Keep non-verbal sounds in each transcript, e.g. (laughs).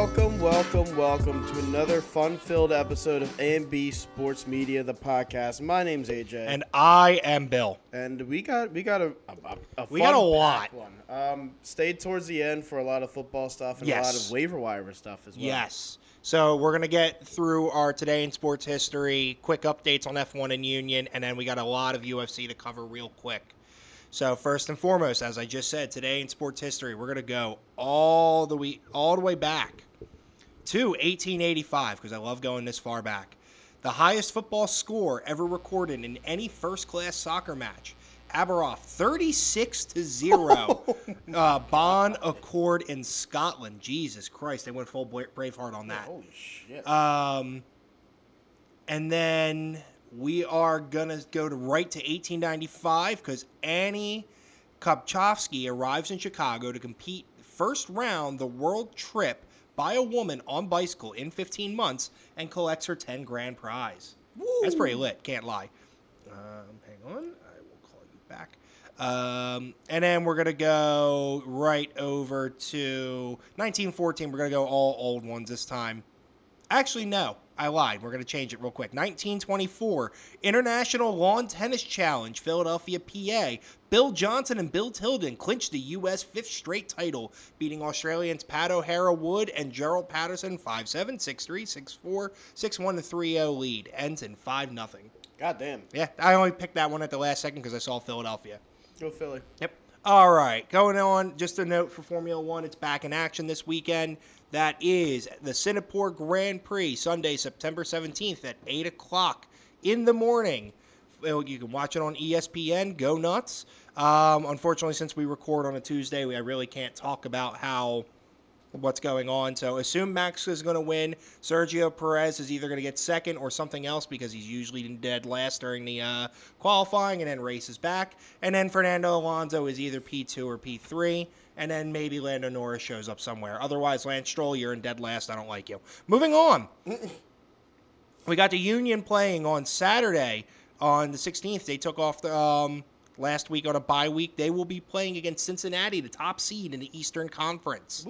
Welcome, welcome, welcome to another fun-filled episode of A&B Sports Media, the podcast. My name's AJ, And I am Bill. and we got we got a, a, a We got a lot. one. Um, stayed towards the end for a lot of football stuff and a lot of waiver wire stuff as well. Yes. So we're going to get through our today in sports history, quick updates on F1 and Union, and then we got a lot of UFC to cover real quick. So first and foremost, as I just said, today in sports history, we're going to go all the way all the way back to 1885 because I love going this far back. The highest football score ever recorded in any first-class soccer match. Arbroath 36 to 0. (laughs) uh, Bon Accord in Scotland. Jesus Christ, they went full Bra- Braveheart on that. Holy shit! Um, and then we are gonna go to right to 1895 because Annie Kopchovsky arrives in Chicago to compete first round the world trip by a woman on bicycle in 15 months and collects her 10 grand prize. That's pretty lit. Can't lie. Um, hang on, I will call you back. Um, and then we're gonna go right over to 1914. We're gonna go all old ones this time. Actually, no, I lied. We're going to change it real quick. 1924 International Lawn Tennis Challenge, Philadelphia, PA. Bill Johnston and Bill Tilden clinched the U.S. fifth straight title, beating Australians Pat O'Hara Wood and Gerald Patterson 5 7, 6 3, 6 4, 6 1 3 0 lead. Ends in 5 0. God damn, Yeah, I only picked that one at the last second because I saw Philadelphia. go Philly. Yep. All right, going on. Just a note for Formula One: it's back in action this weekend. That is the Singapore Grand Prix, Sunday, September seventeenth at eight o'clock in the morning. You can watch it on ESPN. Go nuts! Um, unfortunately, since we record on a Tuesday, we, I really can't talk about how what's going on. So assume Max is going to win. Sergio Perez is either going to get second or something else because he's usually dead last during the uh, qualifying and then races back. And then Fernando Alonso is either P2 or P3. And then maybe Lando Norris shows up somewhere. Otherwise, Lance Stroll, you're in dead last. I don't like you. Moving on. (clears throat) we got the Union playing on Saturday on the 16th. They took off the. Um, Last week on a bye week, they will be playing against Cincinnati, the top seed in the Eastern Conference.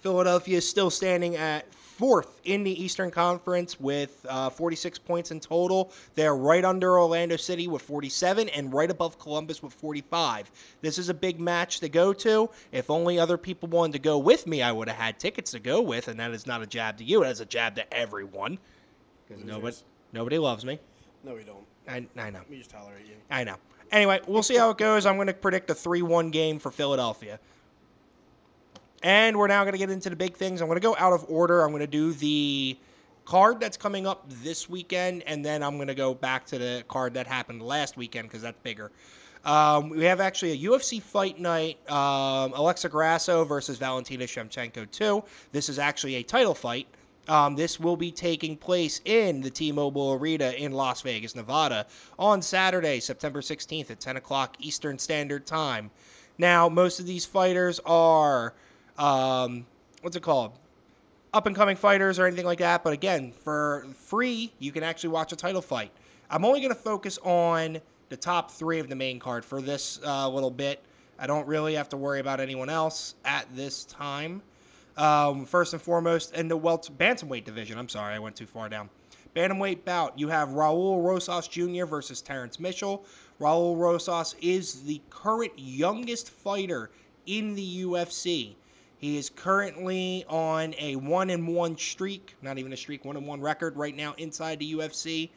Philadelphia is still standing at fourth in the Eastern Conference with uh, 46 points in total. They're right under Orlando City with 47 and right above Columbus with 45. This is a big match to go to. If only other people wanted to go with me, I would have had tickets to go with, and that is not a jab to you. It is a jab to everyone. Nobody, nobody loves me. No, we don't. I, I know. We just tolerate you. I know. Anyway, we'll see how it goes. I'm going to predict a 3 1 game for Philadelphia. And we're now going to get into the big things. I'm going to go out of order. I'm going to do the card that's coming up this weekend, and then I'm going to go back to the card that happened last weekend because that's bigger. Um, we have actually a UFC fight night um, Alexa Grasso versus Valentina Shevchenko 2. This is actually a title fight. Um, this will be taking place in the T-Mobile Arena in Las Vegas, Nevada, on Saturday, September 16th at 10 o'clock Eastern Standard Time. Now, most of these fighters are, um, what's it called? Up and coming fighters or anything like that. But again, for free, you can actually watch a title fight. I'm only going to focus on the top three of the main card for this uh, little bit. I don't really have to worry about anyone else at this time. Um, first and foremost, in the welt bantamweight division. I'm sorry, I went too far down. Bantamweight bout. You have Raul Rosas Jr. versus Terrence Mitchell. Raul Rosas is the current youngest fighter in the UFC. He is currently on a one and one streak, not even a streak, one and one record right now inside the UFC.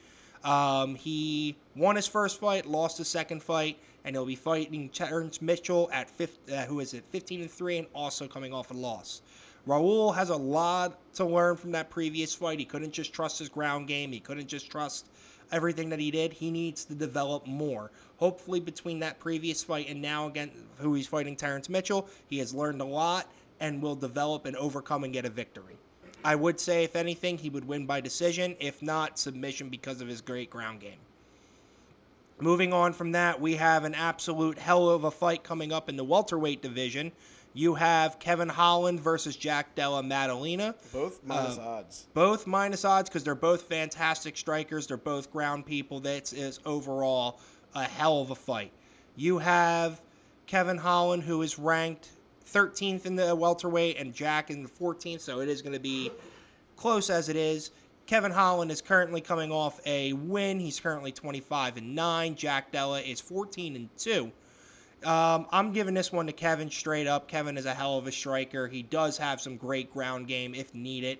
Um, he won his first fight, lost his second fight, and he'll be fighting Terrence Mitchell at fifth, uh, who is at 15 and three, and also coming off a loss. Raul has a lot to learn from that previous fight. He couldn't just trust his ground game. He couldn't just trust everything that he did. He needs to develop more. Hopefully, between that previous fight and now again, who he's fighting Terrence Mitchell, he has learned a lot and will develop and overcome and get a victory. I would say, if anything, he would win by decision, if not submission because of his great ground game. Moving on from that, we have an absolute hell of a fight coming up in the welterweight division. You have Kevin Holland versus Jack Della Maddalena. Both minus Uh, odds. Both minus odds because they're both fantastic strikers. They're both ground people. That is overall a hell of a fight. You have Kevin Holland, who is ranked 13th in the welterweight and Jack in the 14th, so it is going to be close as it is. Kevin Holland is currently coming off a win. He's currently 25 and 9. Jack Della is 14 and 2. Um, I'm giving this one to Kevin straight up. Kevin is a hell of a striker. He does have some great ground game if needed.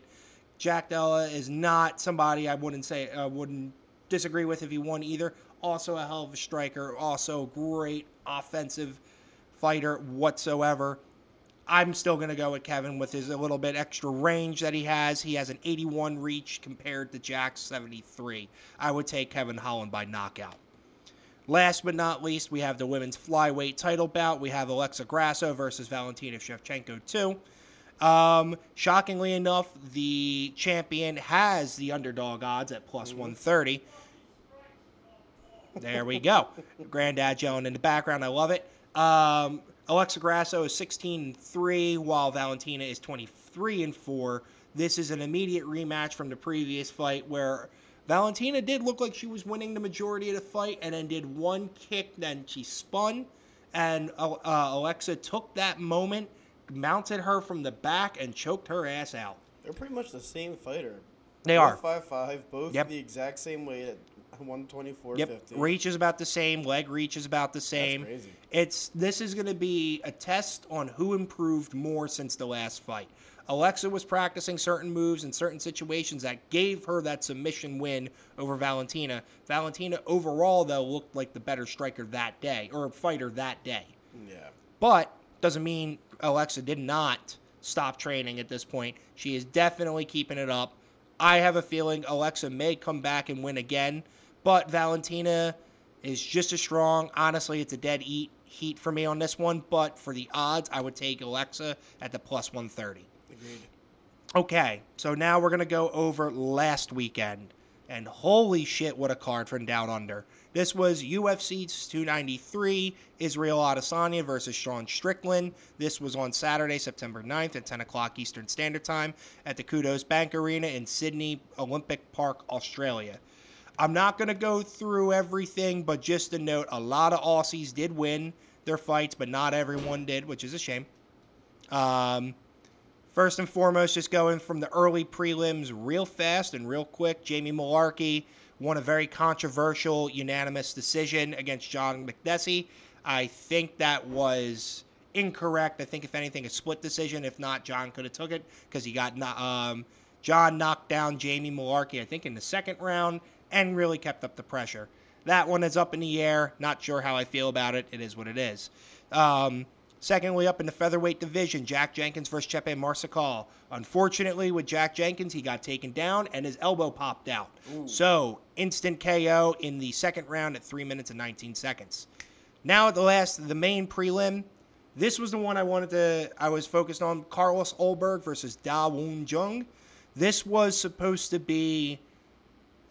Jack Della is not somebody I wouldn't say I wouldn't disagree with if he won either. Also a hell of a striker. Also great offensive fighter whatsoever. I'm still going to go with Kevin with his a little bit extra range that he has. He has an 81 reach compared to Jack's 73. I would take Kevin Holland by knockout. Last but not least, we have the women's flyweight title bout. We have Alexa Grasso versus Valentina Shevchenko 2. Um, shockingly enough, the champion has the underdog odds at plus 130. There we go. Granddad yelling in the background. I love it. Um, Alexa Grasso is 16 and 3, while Valentina is 23 and 4. This is an immediate rematch from the previous fight where Valentina did look like she was winning the majority of the fight and then did one kick, then she spun. And uh, uh Alexa took that moment, mounted her from the back, and choked her ass out. They're pretty much the same fighter. They both are. Five five, both Yep. the exact same weight at 124.50. Yep, reach is about the same, leg reach is about the same. That's crazy. It's this is going to be a test on who improved more since the last fight. Alexa was practicing certain moves in certain situations that gave her that submission win over Valentina. Valentina overall though looked like the better striker that day or fighter that day. Yeah. But doesn't mean Alexa did not stop training at this point. She is definitely keeping it up. I have a feeling Alexa may come back and win again, but Valentina is just as strong. Honestly, it's a dead eat heat for me on this one, but for the odds, I would take Alexa at the plus 130. Agreed. Okay, so now we're gonna go over last weekend, and holy shit, what a card from Down Under! This was UFC 293, Israel Adesanya versus Sean Strickland. This was on Saturday, September 9th at 10 o'clock Eastern Standard Time at the Qudos Bank Arena in Sydney Olympic Park, Australia. I'm not gonna go through everything, but just a note: a lot of Aussies did win their fights, but not everyone did, which is a shame. Um, First and foremost, just going from the early prelims real fast and real quick. Jamie Mullarkey won a very controversial unanimous decision against John Makdessi. I think that was incorrect. I think if anything, a split decision. If not, John could have took it because he got um, John knocked down Jamie Mullarkey. I think in the second round and really kept up the pressure. That one is up in the air. Not sure how I feel about it. It is what it is. Um, Secondly, up in the featherweight division, Jack Jenkins versus Chepe Mariscal. Unfortunately, with Jack Jenkins, he got taken down and his elbow popped out. So, instant KO in the second round at 3 minutes and 19 seconds. Now, at the last, the main prelim, this was the one I wanted to, I was focused on Carlos Ulberg versus Da Woon Jung. This was supposed to be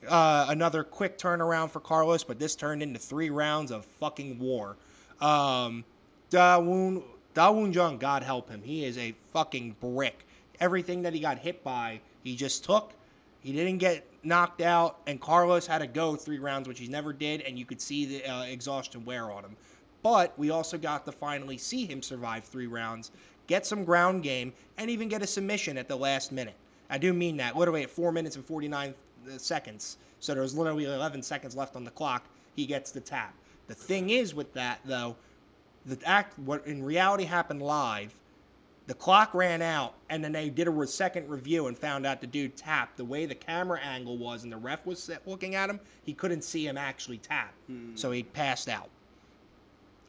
uh, another quick turnaround for Carlos, but this turned into three rounds of fucking war. Um, Dawoon Dawoon Jung, God help him, he is a fucking brick. Everything that he got hit by, he just took. He didn't get knocked out, and Carlos had to go three rounds, which he never did, and you could see the uh, exhaustion wear on him. But we also got to finally see him survive three rounds, get some ground game, and even get a submission at the last minute. I do mean that. Literally at four minutes and 49 seconds. So there was literally 11 seconds left on the clock. He gets the tap. The thing is with that, though, the act what in reality happened live the clock ran out and then they did a second review and found out the dude tapped the way the camera angle was and the ref was looking at him he couldn't see him actually tap hmm. so he passed out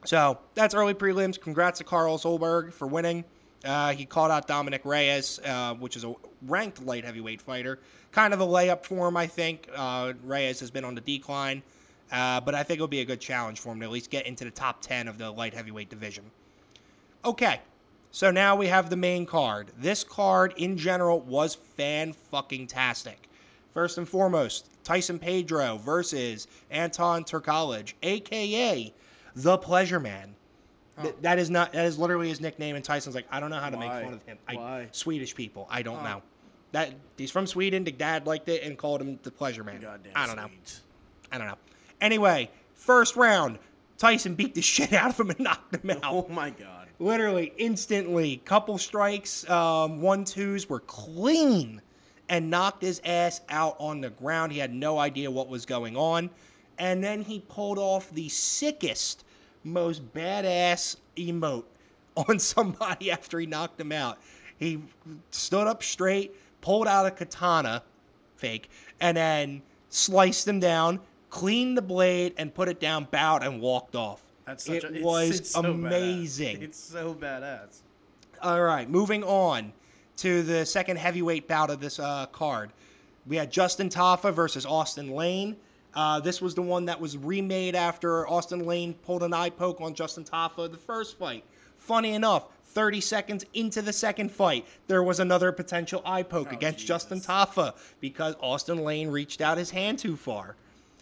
so that's early prelims congrats to Carlos Ulberg for winning uh, he called out dominic reyes uh, which is a ranked light heavyweight fighter kind of a layup for him i think uh, reyes has been on the decline uh, but I think it'll be a good challenge for him to at least get into the top 10 of the light heavyweight division. Okay, so now we have the main card. This card, in general, was fan fucking tastic. First and foremost, Tyson Pedro versus Anton Turkalj, aka the Pleasure Man. Th- that is not. That is literally his nickname. And Tyson's like, I don't know how to Why? make fun of him. I, Why? Swedish people. I don't Oh. know. That he's from Sweden. The dad liked it and called him the Pleasure Man. Goddamn I don't know. I don't know. Anyway, first round, Tyson beat the (laughs) shit out of him and knocked him out. Oh my god. Literally, instantly. Couple strikes, um, one twos were clean and knocked his ass out on the ground. He had no idea what was going on. And then he pulled off the sickest, most badass emote (laughs) on somebody after he knocked him out. He stood up straight, pulled out a katana, fake, and then sliced him down, cleaned the blade, and put it down, bowed, and walked off. That's such it a, it's- was it's so badass. amazing. It's so badass. All right, moving on to the second heavyweight bout of this uh, card. We had Justin Tafa versus Austin Lane. Uh, this was the one that was remade after Austin Lane pulled an eye poke on Justin Tafa the first fight. Funny enough, 30 seconds into the second fight, there was another potential eye poke Oh, against Jesus. Justin Tafa because Austin Lane reached out his hand too far.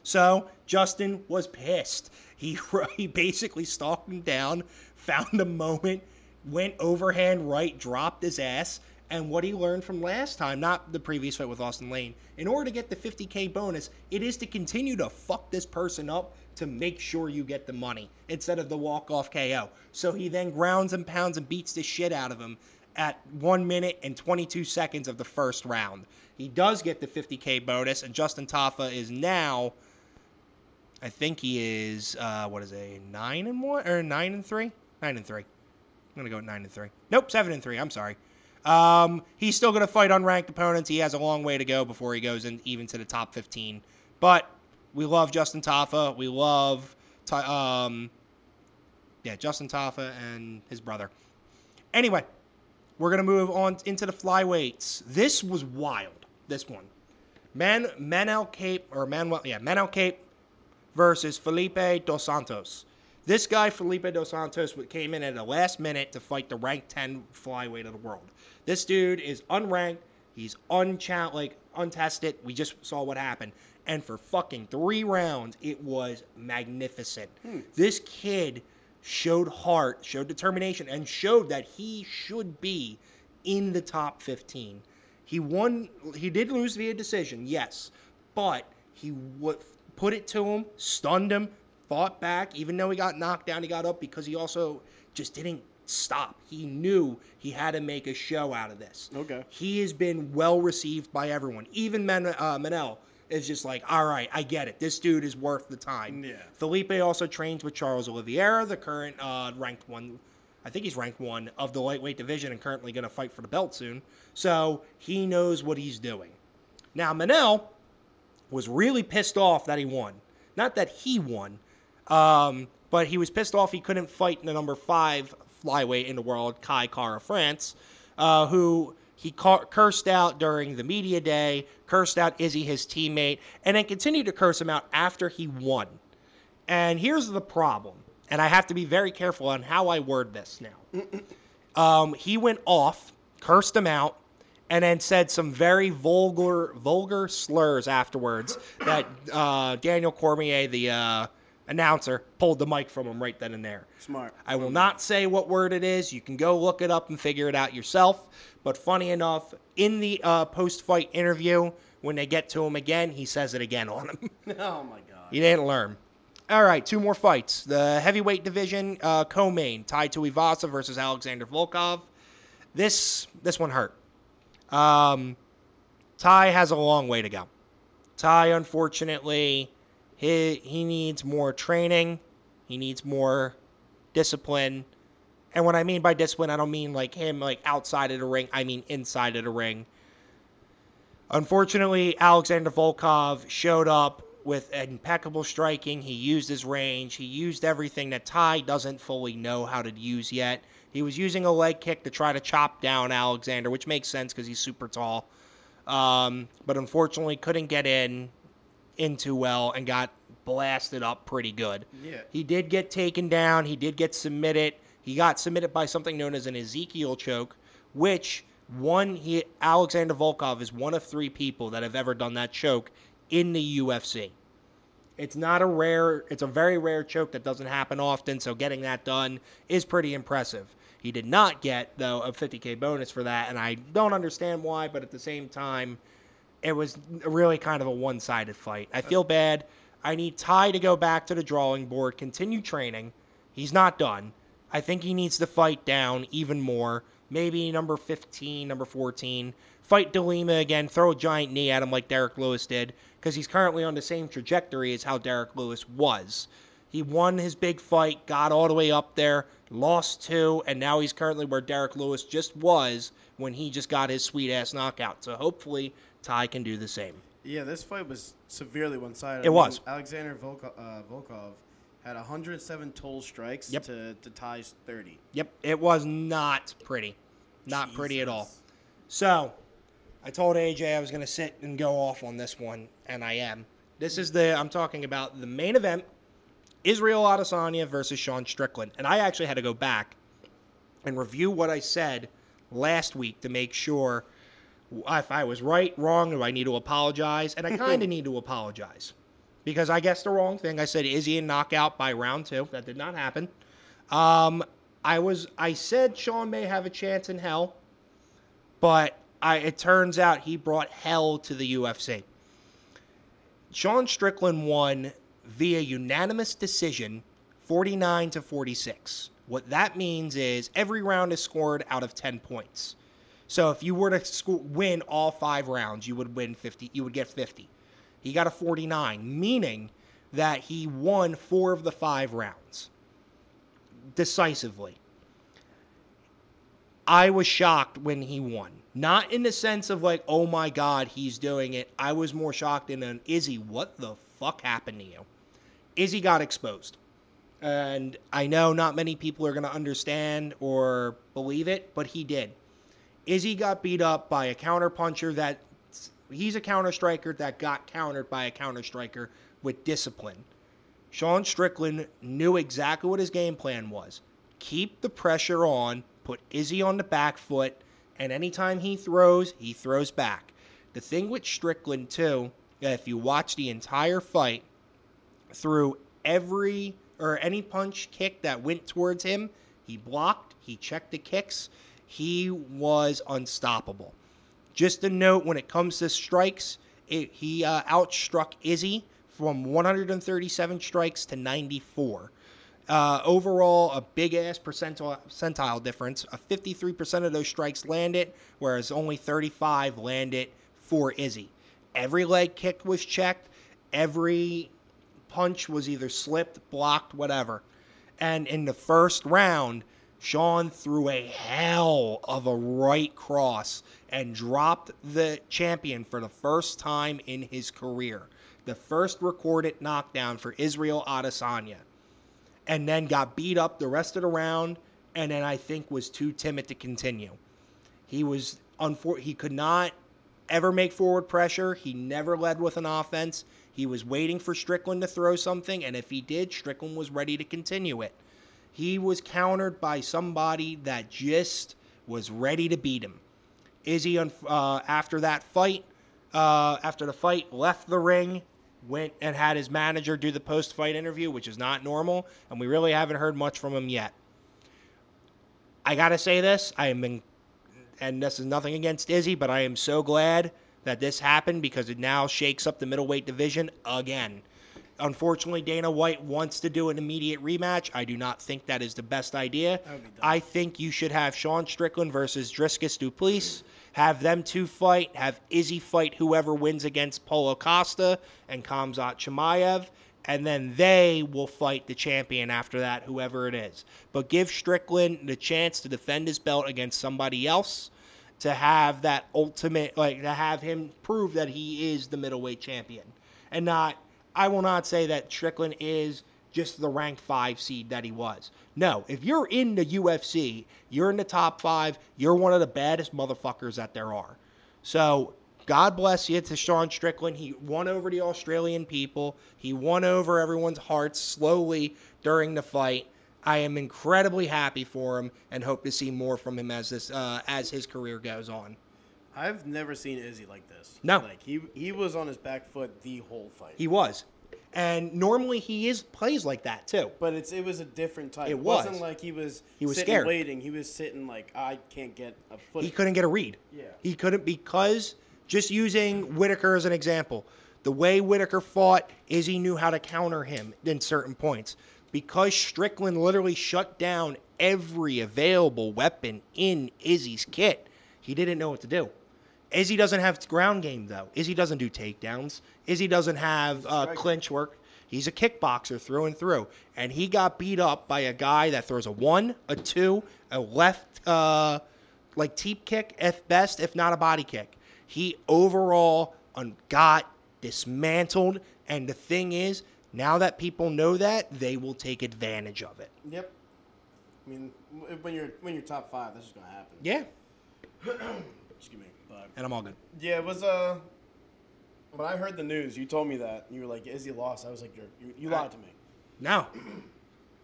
So Justin was pissed. He (laughs) he basically stalked him down, found a moment, went overhand right, dropped his ass, and what he learned from last time, not the previous fight with Austin Lane, in order to get the 50k bonus, it is to continue to fuck this person up to make sure you get the money instead of the walk-off KO. So he then grounds and pounds and beats the shit out of him at 1 minute and 22 seconds of the first round. He does get the 50k bonus and Justin Tafa is now I think he is uh, what is it, nine and one or nine and three? Nine and three. I'm gonna go nine and three. Nope, seven and three. I'm sorry. Um, he's still gonna fight unranked opponents. He has a long way to go before he goes in even to the top 15. But we love Justin Tafa. We love, um, yeah, Justin Tafa and his brother. Anyway, we're gonna move on into the flyweights. This was wild. This one, Man Manel Kape or Manuel, yeah, Manel Kape versus Felipe Dos Santos. This guy, Felipe Dos Santos, came in at the last minute to fight the ranked 10 flyweight of the world. This dude is unranked. He's unchallenged, like untested. We just saw what happened. And for fucking three rounds, it was magnificent. Hmm. This kid showed heart, showed determination, and showed that he should be in the top 15. He won. He did lose via decision, yes, but he w- put it to him, stunned him, fought back. Even though he got knocked down, he got up because he also just didn't stop. He knew he had to make a show out of this. Okay. He has been well received by everyone. Even Man- uh, Manel is just like, all right, I get it. This dude is worth the time. Yeah. Felipe also trains with Charles Oliveira, the current uh, ranked one. I think he's ranked one of the lightweight division and currently going to fight for the belt soon. So he knows what he's doing. Now, Manel was really pissed off that he won. Not that he won, um, but he was pissed off he couldn't fight the number five flyweight in the world, Kai Kara France, uh, who he ca- cursed out during the media day, cursed out Izzy, his teammate, and then continued to curse him out after he won. And here's the problem, and I have to be very careful on how I word this now. Um, he went off, cursed him out, and then said some very vulgar, vulgar slurs afterwards. That uh, Daniel Cormier, the uh, announcer, pulled the mic from him right then and there. Smart. I will not say what word it is. You can go look it up and figure it out yourself. But funny enough, in the uh, post-fight interview, when they get to him again, he says it again on him. (laughs) Oh my god. He didn't learn. All right, two more fights. The heavyweight division, uh, co-main, Tai Tuivasa versus Alexander Volkov. This this one hurt. Um, Tai has a long way to go. Tai, unfortunately, he he needs more training. He needs more discipline. And what I mean by discipline, I don't mean like him like outside of the ring. I mean inside of the ring. Unfortunately, Alexander Volkov showed up with impeccable striking. He used his range. He used everything that Tai doesn't fully know how to use yet. He was using a leg kick to try to chop down Alexander, which makes sense because he's super tall. Um, but unfortunately, couldn't get in in too well and got blasted up pretty good. Yeah. He did get taken down. He did get submitted. He got submitted by something known as an Ezekiel choke, which one he Alexander Volkov is one of three people that have ever done that choke in the UFC. It's not a rare, it's a very rare choke that doesn't happen often, so getting that done is pretty impressive. He did not get, though, a 50k bonus for that, and I don't understand why, but at the same time, it was really kind of a one sided fight. I feel bad. I need Tai to go back to the drawing board, continue training. He's not done. I think he needs to fight down even more. Maybe number 15, number 14. Fight DeLima again, throw a giant knee at him like Derrick Lewis did, because he's currently on the same trajectory as how Derrick Lewis was. He won his big fight, got all the way up there, lost two, and now he's currently where Derrick Lewis just was when he just got his sweet ass knockout. So hopefully Tai can do the same. Yeah, this fight was severely one sided. It was. Alexander Volkov, uh, Volkov had 107 total strikes Yep. to, to Tai's 30. Yep, it was not pretty. Not pretty at all. So, I told AJ I was going to sit and go off on this one, and I am. This is the, I'm talking about the main event Israel Adesanya versus Sean Strickland. And I actually had to go back and review what I said last week to make sure if I was right, wrong, do I need to apologize? And I (laughs) kind of need to apologize because I guessed the wrong thing. I said Izzy and knockout by round two. That did not happen. Um, I was I said Sean may have a chance in hell, but I it turns out he brought hell to the UFC. Sean Strickland won via unanimous decision, 49 to 46. What that means is every round is scored out of 10 points. So if you were to sco- win all five rounds, you would win 50. You would get 50. He got a 49, meaning that he won four of the five rounds decisively. I was shocked when he won. Not in the sense of like, oh my God, he's doing it. I was more shocked in an Izzy, what the fuck happened to you? Izzy got exposed. And I know not many people are going to understand or believe it, but he did. Izzy got beat up by a counter puncher that he's a counter striker that got countered by a counter striker with discipline. Sean Strickland knew exactly what his game plan was. Keep the pressure on, put Izzy on the back foot, and anytime he throws, he throws back. The thing with Strickland, too, if you watch the entire fight, through every or any punch kick that went towards him, he blocked, he checked the kicks, he was unstoppable. Just a note when it comes to strikes, it, he uh, outstruck Izzy from 137 strikes to 94. Uh, overall, a big ass percentile, percentile difference. A 53% of those strikes landed, whereas only 35 landed for Izzy. Every leg kick was checked. Every punch was either slipped, blocked, whatever. And in the first round, Sean threw a hell of a right cross and dropped the champion for the first time in his career. The first recorded knockdown for Israel Adesanya. And then got beat up the rest of the round, and then I think was too timid to continue. He was unfor- he could not ever make forward pressure. He never led with an offense. He was waiting for Strickland to throw something, and if he did, Strickland was ready to continue it. He was countered by somebody that just was ready to beat him. Izzy, uh, after that fight, uh, after the fight, left the ring, went and had his manager do the post fight interview, which is not normal, and we really haven't heard much from him yet. I got to say this. I am in and this is nothing against Izzy, but I am so glad that this happened because it now shakes up the middleweight division again. Unfortunately, Dana White wants to do an immediate rematch. I do not think that is the best idea. I think you should have Sean Strickland versus Dricus du Plessis. Have them two fight. Have Izzy fight whoever wins against Paulo Costa and Khamzat Chimaev. And then they will fight the champion after that, whoever it is. But give Strickland the chance to defend his belt against somebody else to have that ultimate, like to have him prove that he is the middleweight champion, and not. I will not say that Strickland is just the rank five seed that he was. No, if you're in the UFC, you're in the top five. You're one of the baddest motherfuckers that there are. So God bless you to Sean Strickland. He won over the Australian people. He won over everyone's hearts slowly during the fight. I am incredibly happy for him and hope to see more from him as this uh, as his career goes on. I've never seen Izzy like this. No. Like he he was on his back foot the whole fight. He was, and normally he is plays like that too. but it's it was a different type. It It, wasn't like he was He was sitting scared. waiting. He was sitting like I can't get a foot. He couldn't get a read. Yeah. He couldn't because just using Whittaker as an example. The way Whittaker fought, Izzy knew how to counter him in certain points. Because Strickland literally shut down every available weapon in Izzy's kit, he didn't know what to do. Izzy doesn't have ground game though. Izzy doesn't do takedowns. Izzy doesn't have uh, clinch work. He's a kickboxer through and through, and he got beat up by a guy that throws a one, a two, a left, uh, like teep kick if best, if not a body kick. He overall un- got dismantled, and the thing is, now that people know that, they will take advantage of it. Yep. I mean, when you're when you're top five, this is gonna happen. Yeah, (clears throat) Excuse me. But and I'm all good. yeah, it was uh. When I heard the news, you told me that and you were like, "Izzy lost." I was like, You're, "You you lied to me." No,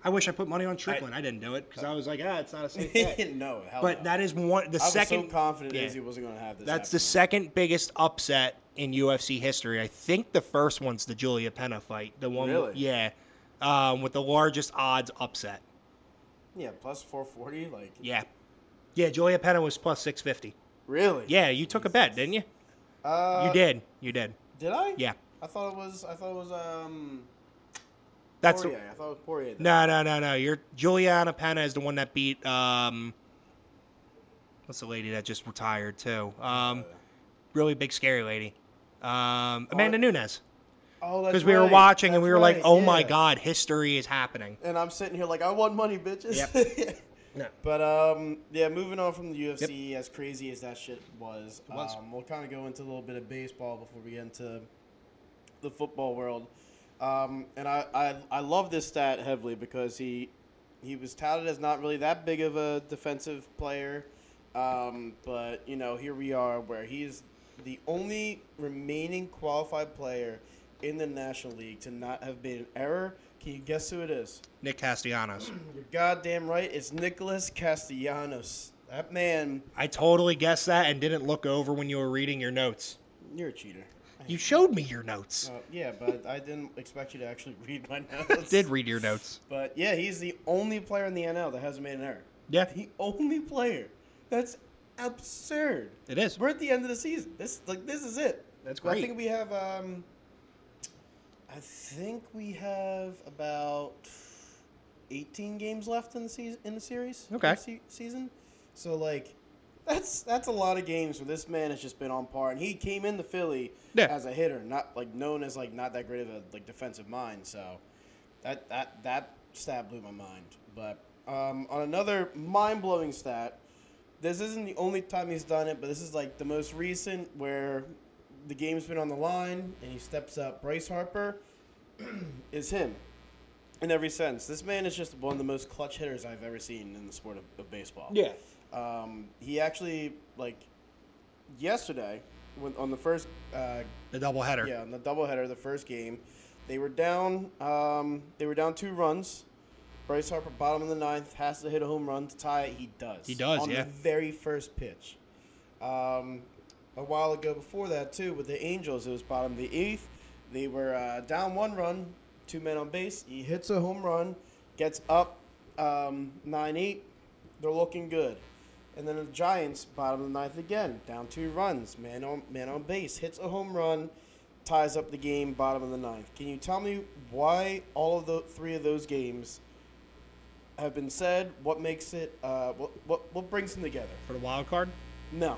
I wish I put money on Strickland. I, didn't do it because I was like, ah, it's not a safe (laughs) bet. no, hell But no. that is one. The I was second. so confident yeah. Izzy wasn't gonna have this. That's the second biggest upset in UFC history. I think the first one's the Julia Pena fight. The one, Really? yeah, um, with the largest odds upset. Yeah, plus four forty. Like Yeah, yeah. Julia Pena was plus six fifty. Really? Yeah, you took a bet, didn't you? Uh, you did. You did. Did I? Yeah. I thought it was. I thought it was. Um. That's Poirier. I thought it was Poirier. no, no, no, no. You're Juliana Pena is the one that beat. Um, what's the lady that just retired too? Um, Uh, really big scary lady. Um, Amanda Nunes. oh, that's Because we were right. watching and we were like, right, oh my god, history is happening. And I'm sitting here like, I won money, bitches. (laughs) No. But um, yeah, moving on from the UFC, as crazy as that shit was, was. Um, we'll kind of go into a little bit of baseball before we get into the football world. Um, and I, I I love this stat heavily because he he was touted as not really that big of a defensive player, um, but you know here we are where he's the only remaining qualified player in the National League to not have made an error. Can you guess who it is? Nick Castellanos. (clears throat) You're goddamn right. It's Nicholas Castellanos. That man, I totally guessed that and didn't look over when you were reading your notes. you're a cheater. You showed me your notes. Uh, yeah, but I didn't expect you to actually read my (laughs) notes. I did read your notes. But yeah, he's the only player in the NL that hasn't made an error. Yeah, The only player. That's absurd. it is. We're at the end of the season. This like this is it. That's great. I think we have um. I think we have about eighteen games left in the season in the series. Okay. se- season. So like, that's that's a lot of games where this man has just been on par, and he came into Philly Yeah. as a hitter, not like known as like not that great of a like defensive mind. So that that that stat blew my mind. But um, on another mind blowing stat, this isn't the only time he's done it, but this is like the most recent where the game's been on the line and he steps up. Bryce Harper (clears throat) is him in every sense. This man is just one of the most clutch hitters I've ever seen in the sport of, of baseball. Yeah. Um, he actually like yesterday when, on the first uh, The doubleheader. yeah, in the doubleheader, the first game, they were down. Um, they were down two runs. Bryce Harper, bottom of the ninth, has to hit a home run to tie it. He does. He does, on yeah. the very first pitch. Um, a while ago, before that too, with the Angels, it was bottom of the eighth. They were uh, down one run, two men on base. He hits a home run, gets up um, nine eight. They're looking good. And then the Giants, bottom of the ninth again, down two runs, man on man on base, hits a home run, ties up the game, bottom of the ninth. Can you tell me why all of the three of those games have been said? What makes it? Uh, what, what what brings them together? For the wild card? No,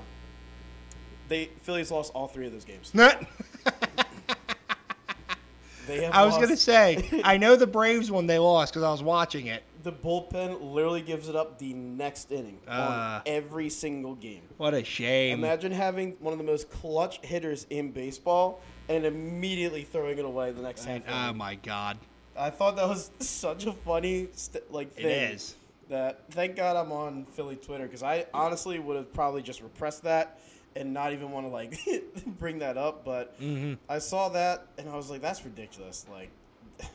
they Phillies lost all three of those games. They have I was lost- to say, I (laughs) know the Braves one they lost because I was watching it. the bullpen literally gives it up the next inning Ah. on every single game. What a shame. Imagine having one of the most clutch hitters in baseball and immediately throwing it away the next And- half. oh my God. I thought that was (laughs) such a funny st- like thing. is. That thank God I'm on Philly Twitter because I honestly would have probably just repressed that and not even want to like (laughs) bring that up. But Mm-hmm. I saw that and I was like, that's ridiculous. Like, (laughs)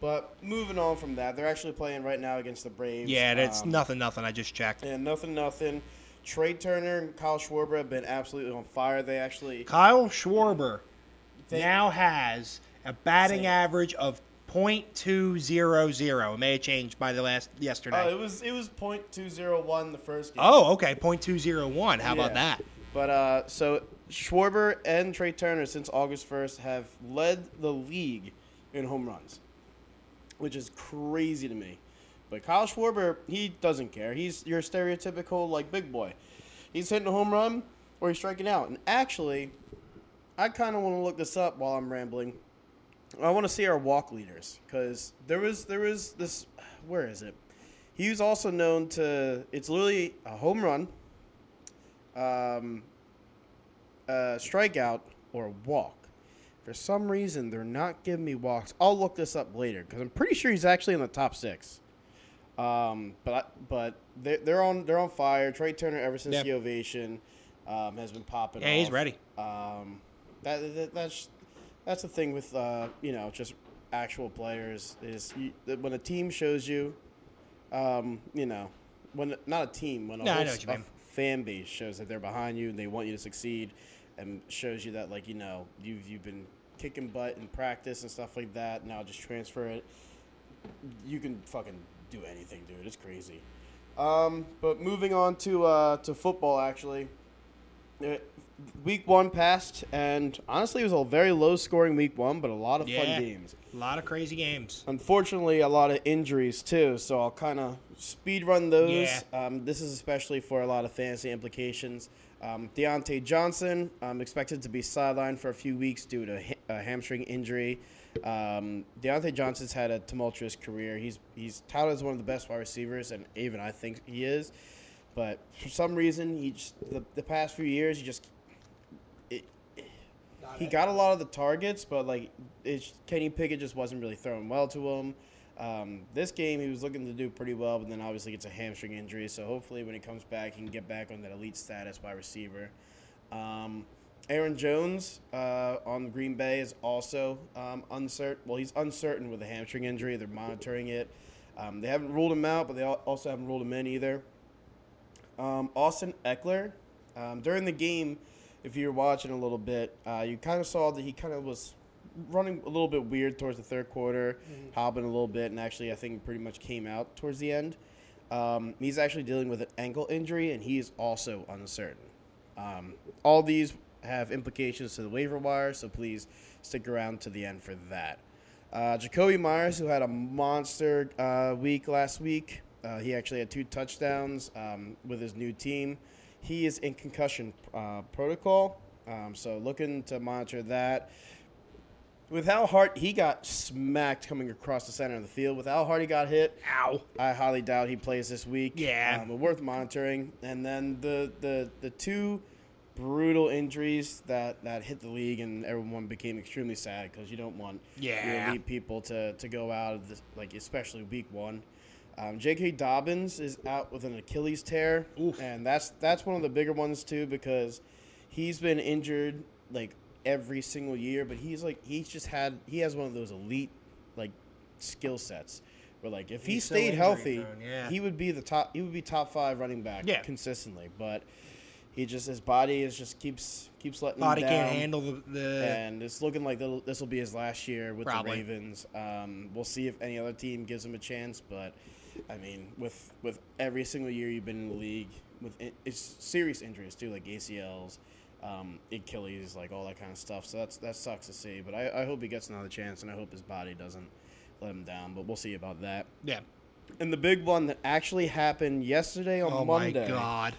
but moving on from that, they're actually playing right now against the Braves. Yeah, it's Um, nothing, nothing. I just checked. And nothing, nothing. Trea Turner and Kyle Schwarber have been absolutely on fire. They actually Kyle Schwarber They- now has a batting Same. average of .200. It may have changed by the last yesterday. Oh, it was it was point two zero one the first game. Oh, okay, .201. How about that? But uh, so Schwarber and Trea Turner since August 1st have led the league in home runs, which is crazy to me. But Kyle Schwarber, he doesn't care. He's your stereotypical like big boy. He's hitting a home run or he's striking out. And actually, I kind of want to look this up while I'm rambling. I want to see our walk leaders because there was there was this. Where is it? He was also known to. It's literally a home run, um, a strikeout, or a walk. For some reason, they're not giving me walks. I'll look this up later because I'm pretty sure he's actually in the top six. Um, but but they're, they're on they're on fire. Trea Turner, ever since Yep. the ovation, um, has been popping. Yeah, he's ready. Um, that, that that's that's the thing with uh, you know just actual players is you, when a team shows you, um, you know, when not a team when a, I whole know s- what you a. fan base shows that they're behind you and they want you to succeed, and shows you that like you know you've you've been kicking butt in practice and stuff like that. Now just transfer it. You can fucking do anything, dude. It's crazy. Um, but moving on to uh, to football, actually. Week one passed, and honestly, it was a very low scoring week one, but a lot of Yeah. fun games. A lot of crazy games. Unfortunately, a lot of injuries too, so I'll kind of speed run those. Yeah. Um, this is especially for a lot of fantasy implications. Um, Diontae Johnson um, expected to be sidelined for a few weeks due to ha- a hamstring injury. Um, Diontae Johnson's had a tumultuous career. He's he's touted as one of the best wide receivers, and even I think he is. But for some reason, he just the, the past few years, he just he got a lot of the targets, but like it's, Kenny Pickett just wasn't really throwing well to him. Um, this game, he was looking to do pretty well, but then obviously gets a hamstring injury. So hopefully, when he comes back, he can get back on that elite status wide receiver. Um, Aaron Jones uh, on Green Bay is also um, uncertain. Well, he's uncertain with a hamstring injury. They're monitoring it. Um, they haven't ruled him out, but they also haven't ruled him in either. Um, Austin Ekeler, um, during the game, if you were watching a little bit, uh, you kind of saw that he kind of was running a little bit weird towards the third quarter, hobbling a little bit, and actually I think pretty much came out towards the end. Um, he's actually dealing with an ankle injury, and he is also uncertain. Um, all these have implications to the waiver wire, so please stick around to the end for that. Uh, Jakobi Meyers, who had a monster uh, week last week, uh, he actually had two touchdowns um, with his new team. He is in concussion uh, protocol, um, so looking to monitor that. With how hard he got smacked coming across the center of the field, with how hard he got hit, Ow. I highly doubt he plays this week. Yeah. um, but worth monitoring. And then the the the two brutal injuries that that hit the league, and everyone became extremely sad because you don't want your Yeah. elite people to to go out of this, like especially week one. Um, J.K. Dobbins is out with an Achilles tear, Oof. and that's that's one of the bigger ones too because he's been injured like every single year, but he's like he's just had he has one of those elite like skill sets where like if he He's so stayed injury healthy, prone, yeah. he would be the top he would be top five running back Yeah. consistently, but he just his body is just keeps keeps letting Body him down. can't handle the. the And it's looking like this will be his last year with Probably. the Ravens. Um, we'll see if any other team gives him a chance. But I mean, with with every single year you've been in the league, with it, it's serious injuries too, like ACLs, um, Achilles, like all that kind of stuff. So that's that sucks to see. But I, I hope he gets another chance, and I hope his body doesn't let him down. But we'll see about that. yeah. And the big one that actually happened yesterday on Oh Monday my god.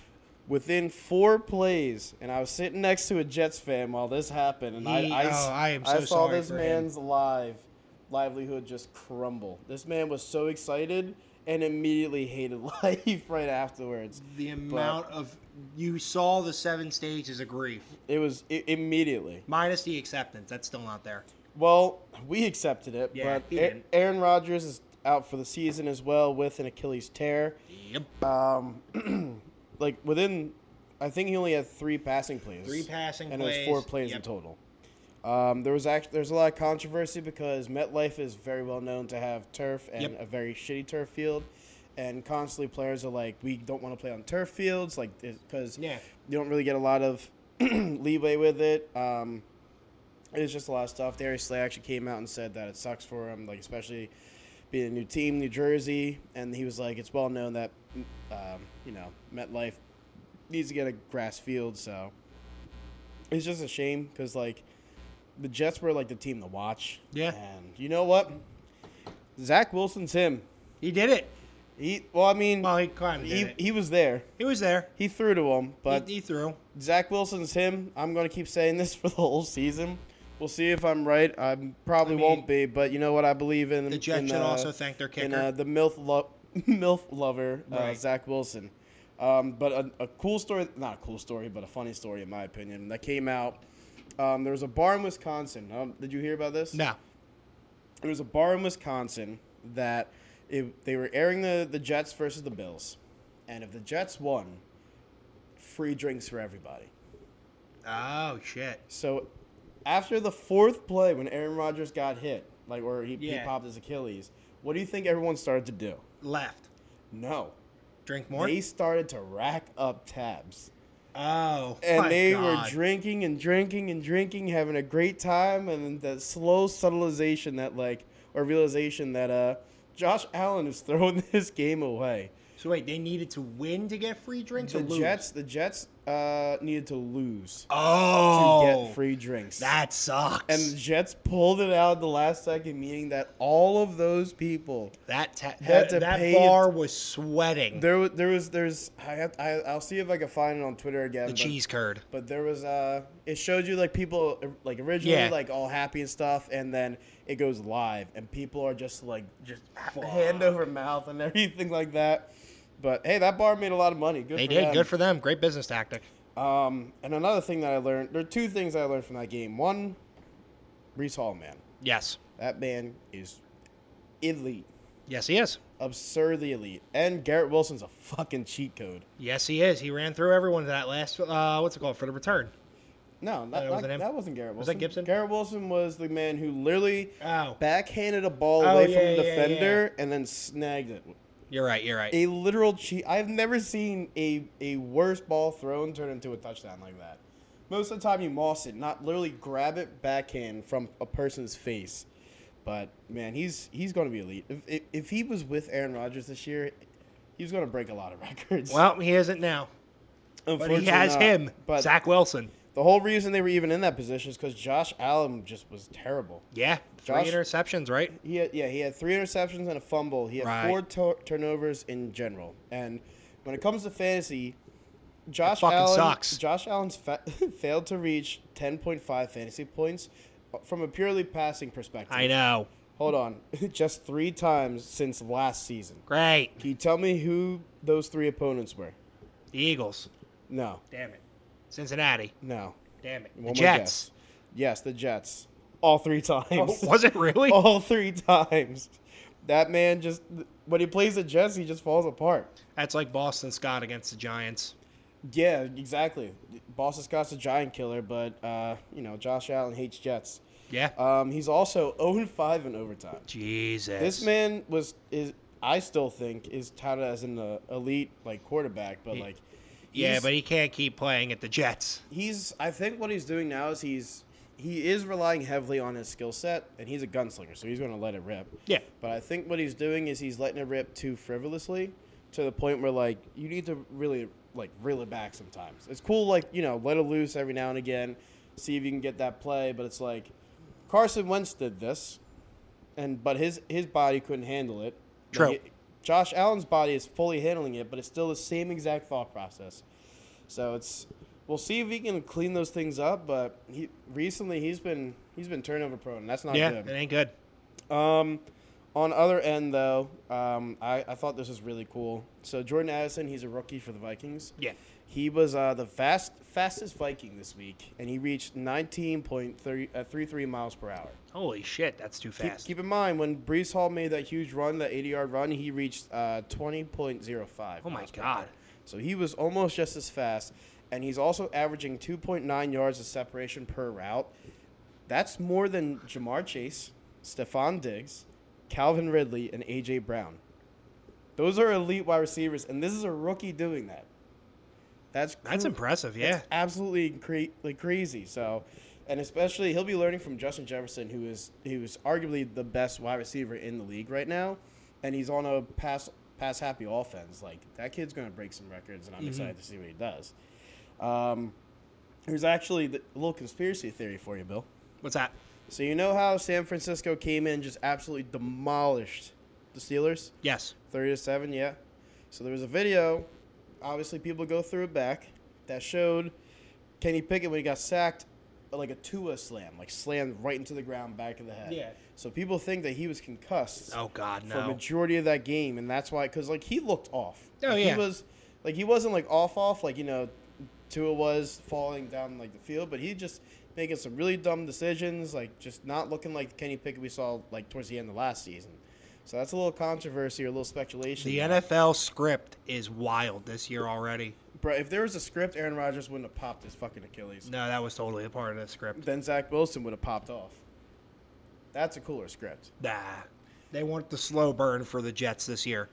within four plays, and I was sitting next to a Jets fan while this happened, and He- I, I, oh, I am so saw sorry this for him. man's live livelihood just crumble. This man was so excited and immediately hated (laughs) life right afterwards. The amount of you saw the seven stages of grief, It was i immediately. minus the acceptance. That's still not there. Well, we accepted it, Yeah, but didn't. Aaron Rodgers is out for the season as well with an Achilles tear. Yep. Um, (clears throat) like within, I think he only had three passing plays. Three passing and plays. And it was four plays Yep. in total. Um, there was actually there's a lot of controversy because MetLife is very well known to have turf and Yep. a very shitty turf field, and constantly players are like, we don't want to play on turf fields, like because Yeah. you don't really get a lot of (clears throat) leeway with it. Um, it's just a lot of stuff. Darius Slay actually came out and said that it sucks for him, like especially being a new team, New Jersey, and he was like, it's well known that um, you know MetLife needs to get a grass field, so it's just a shame because like the Jets were like the team to watch. Yeah. And you know what? Zach Wilson's him. He did it. He well, I mean, Well, he kind of he it. he was there. He was there. He threw to him, but he, he threw. Zach Wilson's him. I'm going to keep saying (laughs) this for the whole season. We'll see if I'm right. I probably I mean, won't be, but you know what? I believe in The Jets in, should uh, also thank their kicker. in uh, the milf lo- (laughs) milf lover uh, Right. Zach Wilson. Um, but a, a cool story, not a cool story, but a funny story in my opinion that came out. Um, there was a bar in Wisconsin. Um, did you hear about this? no. There was a bar in Wisconsin that it, they were airing the, the Jets versus the Bills, and if the Jets won, free drinks for everybody. Oh shit. So after the fourth play, when Aaron Rodgers got hit, like where he, he popped his Achilles, what do you think everyone started to do? Left. No, Drink more. they started to rack up tabs, oh. and they God. were drinking and drinking and drinking, having a great time, and then that slow subtilization that like or realization that uh Josh Allen is (laughs) throwing this game away. So wait, they needed to win to get free drinks The or lose? Jets, the Jets uh needed to lose Oh. to get free drinks. That sucks. And the Jets pulled it out the last second, meaning that all of those people that ta- had that, that bar it- was sweating. there was there was there's I have I, I'll see if I can find it on Twitter again. the but, cheese curd. But there was uh it showed you like people like originally Yeah. like all happy and stuff, and then it goes live, and people are just like just hand over mouth and everything like that. But hey, that bar made a lot of money. Good They for did them. good for them. Great business tactic. Um, and another thing that I learned, there are two things I learned from that game. One, Breece Hall, man, Yes. that man is elite. Yes, he is. absurdly elite. And Garrett Wilson's a fucking cheat code. Yes, he is. He ran through everyone that last. Uh, what's it called for the return? No, that not- wasn't him? that wasn't Garrett Wilson. Was that Gibson? Garrett Wilson was the man who literally Oh, backhanded a ball Oh, away yeah, from the yeah, defender and then snagged it. You're right. You're right. A literal cheat. I've never seen a, a worse ball thrown turn into a touchdown like that. Most of the time, you moss it, not literally grab it backhand from a person's face. But man, he's he's going to be elite. If, if, if he was with Aaron Rodgers this year, he was going to break a lot of (laughs) records. Well, he isn't now, but he has not. him, But Zach Wilson. The whole reason they were even in that position is because Josh Allen just was terrible. Yeah, three Josh- interceptions, right? He had, yeah, he had three interceptions and a fumble. He had Right. four to- turnovers in general. And when it comes to fantasy, Josh Allen sucks. Josh Allen's fa- (laughs) failed to reach 10.5 fantasy points uh, from a purely passing perspective. I know. Hold on, (laughs) just three times since last season. Great. Can you tell me who those three opponents were? The Eagles. No, Damn it. Cincinnati. no. Damn it. The One more Jets. guess. Yes, the Jets. All three times. Oh, was it really? (laughs) all three times. That man just when he plays the Jets, he just falls apart. That's like Boston Scott against the Giants. Yeah, exactly. Boston Scott's a giant killer, but uh, you know Josh Allen hates Jets. Yeah. Um, he's also 0 5 in overtime. Jesus. This man was is I still think is touted as an uh, elite like quarterback, but He- like Yeah, but he can't keep playing at the Jets. he's I think what he's doing now is he's he is relying heavily on his skill set, and he's a gunslinger, so he's going to let it rip. Yeah. But I think what he's doing is he's letting it rip too frivolously, to the point where like you need to really like reel it back sometimes. It's cool, like you know, let it loose every now and again, see if you can get that play. But it's like Carson Wentz did this, and but his his body couldn't handle it. True. Like, Josh Allen's body is fully handling it, but it's still the same exact thought process. So it's we'll see if he can clean those things up. But he recently he's been he's been turnover prone. That's not yeah, good. it ain't good. Um, on other end though, um, I, I thought this was really cool. So Jordan Addison, he's a rookie for the Vikings. Yeah. He was uh, the fast fastest Viking this week, and he reached 19.33 miles per hour. Holy shit, that's too fast. keep in mind when Breece Hall made that huge run, that 80 yard run, he reached uh, 20.05. oh my god. So he was almost just as fast, and he's also averaging 2.9 yards of separation per route. That's more than Ja'Marr Chase, Stefon Diggs, Calvin Ridley, and AJ Brown. Those are elite wide receivers, and this is a rookie doing that. That's That's impressive, yeah. that's absolutely cra- like crazy. So, and especially he'll be learning from Justin Jefferson, who is who is arguably the best wide receiver in the league right now, and he's on a pass pass happy offense. Like that kid's gonna break some records, and I'm Mhm. excited to see what he does. Um, There's actually the, a little conspiracy theory for you, Bill. What's that? So you know how San Francisco came in just absolutely demolished the Steelers, Yes. thirty to seven. Yeah. So there was a video. Obviously, people go through it back that showed Kenny Pickett when he got sacked, like a Tua slam, like slammed right into the ground, back of the head. Yeah. So people think that he was concussed Oh God, no. for a majority of that game, and that's why, because like he looked off. Oh, Like, yeah. He was like he wasn't like off off like you know, Tua was falling down like the field, but he just making some really dumb decisions, like just not looking like Kenny Pickett we saw like towards the end of last season. So that's a little controversy or a little speculation. The there. NFL script is wild this year already. Bro, if there was a script, Aaron Rodgers wouldn't have popped his fucking Achilles. No, that was totally a part of the script. Then Zach Wilson would have popped off. That's a cooler script. Nah. They want the slow burn for the Jets this year.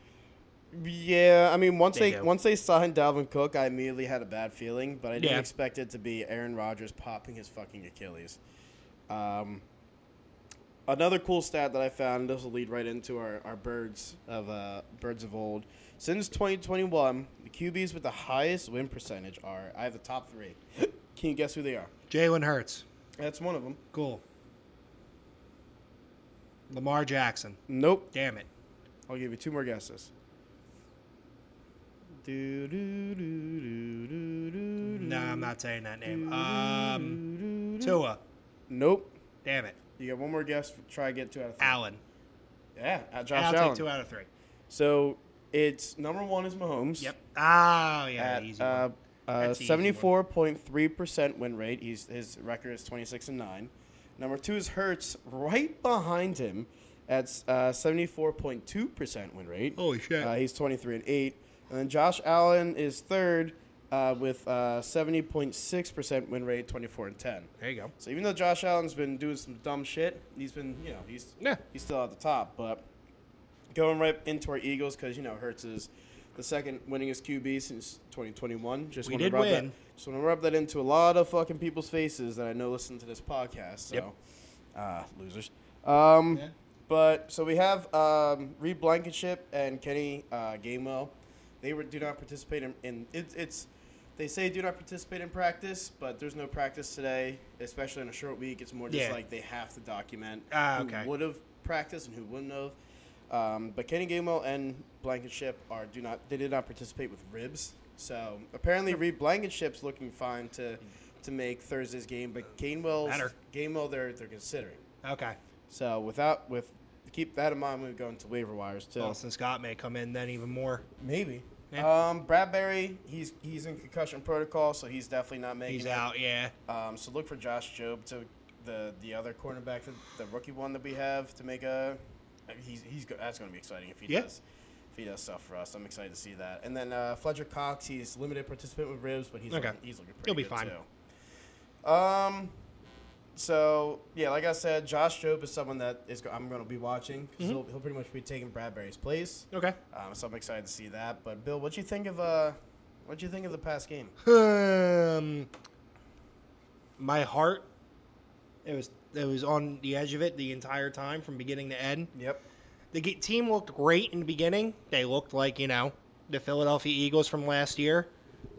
Yeah, I mean once They they once they signed Dalvin Cook, I immediately had a bad feeling, but I didn't Yeah. expect it to be Aaron Rodgers popping his fucking Achilles. Um, another cool stat that I found. This will lead right into our, our birds of uh, birds of old. Since 2021, the QBs with the highest win percentage are I have the top three. (laughs) Can you guess who they are? Jalen Hurts. That's one of them. Cool. Lamar Jackson. Nope. Damn it. I'll give you two more guesses. Do, do, do, Nah, I'm not saying that name. Um, Tua. Nope. Damn it. You got one more guess. Try to get two out of three. Allen. Yeah, Josh I'll Allen. take two out of three. So it's number one is Mahomes. Yep. Oh, yeah, At easy uh, one. uh, seventy-four point three percent win rate. He's his record is twenty-six and nine. Number two is Hurts, right behind him, at uh, seventy-four point two percent win rate. Holy shit. Uh, he's twenty-three and eight. And then Josh Allen is third, uh, with uh, seventy point six percent win rate, twenty-four and ten. there you go. So even though Josh Allen's been doing some dumb shit, he's been, you know, he's Yeah. he's still at the top. But going right into our Eagles because you know Hurts is the second winningest QB since 2021. Just We did rub win. That, just want to rub that into a lot of fucking people's faces that I know listen to this podcast. So, Yep. uh, losers. Um, Yeah. But so we have um, Reed Blankenship and Kenny uh, Gainwell. They were do not participate in. in it, it's they say do not participate in practice, but there's no practice today, especially in a short week. It's more just Yeah. like they have to document Ah, okay. who would have practiced and who wouldn't have. Um, but Kenny Gainwell and Blankenship are do not they did not participate with ribs. So apparently Reed Blankenship's looking fine to to make Thursday's game, but Gainwell's Better. Gainwell they're they're considering. Okay. So without with keep that in mind when we go into waiver wires too. Boston Scott may come in then even more. Maybe. Yeah. Um, Bradbury, he's he's in concussion protocol, so he's definitely not making He's it. out, yeah. Um, so look for Josh Jobe to the the other cornerback, the, the rookie one that we have to make a. He's he's that's going to be exciting if he Yeah. does. If he does stuff for us, I'm excited to see that. And then uh, Fletcher Cox, he's limited participant with ribs, but he's Okay. looking, he's looking pretty good. He'll be fine. too. Um, so yeah, like I said, Josh Jobe is someone that is go- I'm going to be watching because Mhm. he'll, he'll pretty much be taking Bradbury's place. Okay. Um, so I'm excited to see that. But Bill, what you think of uh, what you think of the past game? Um, my heart, it was it was on the edge of it the entire time from beginning to end. Yep. The team looked great in the beginning. They looked like you know the Philadelphia Eagles from last year.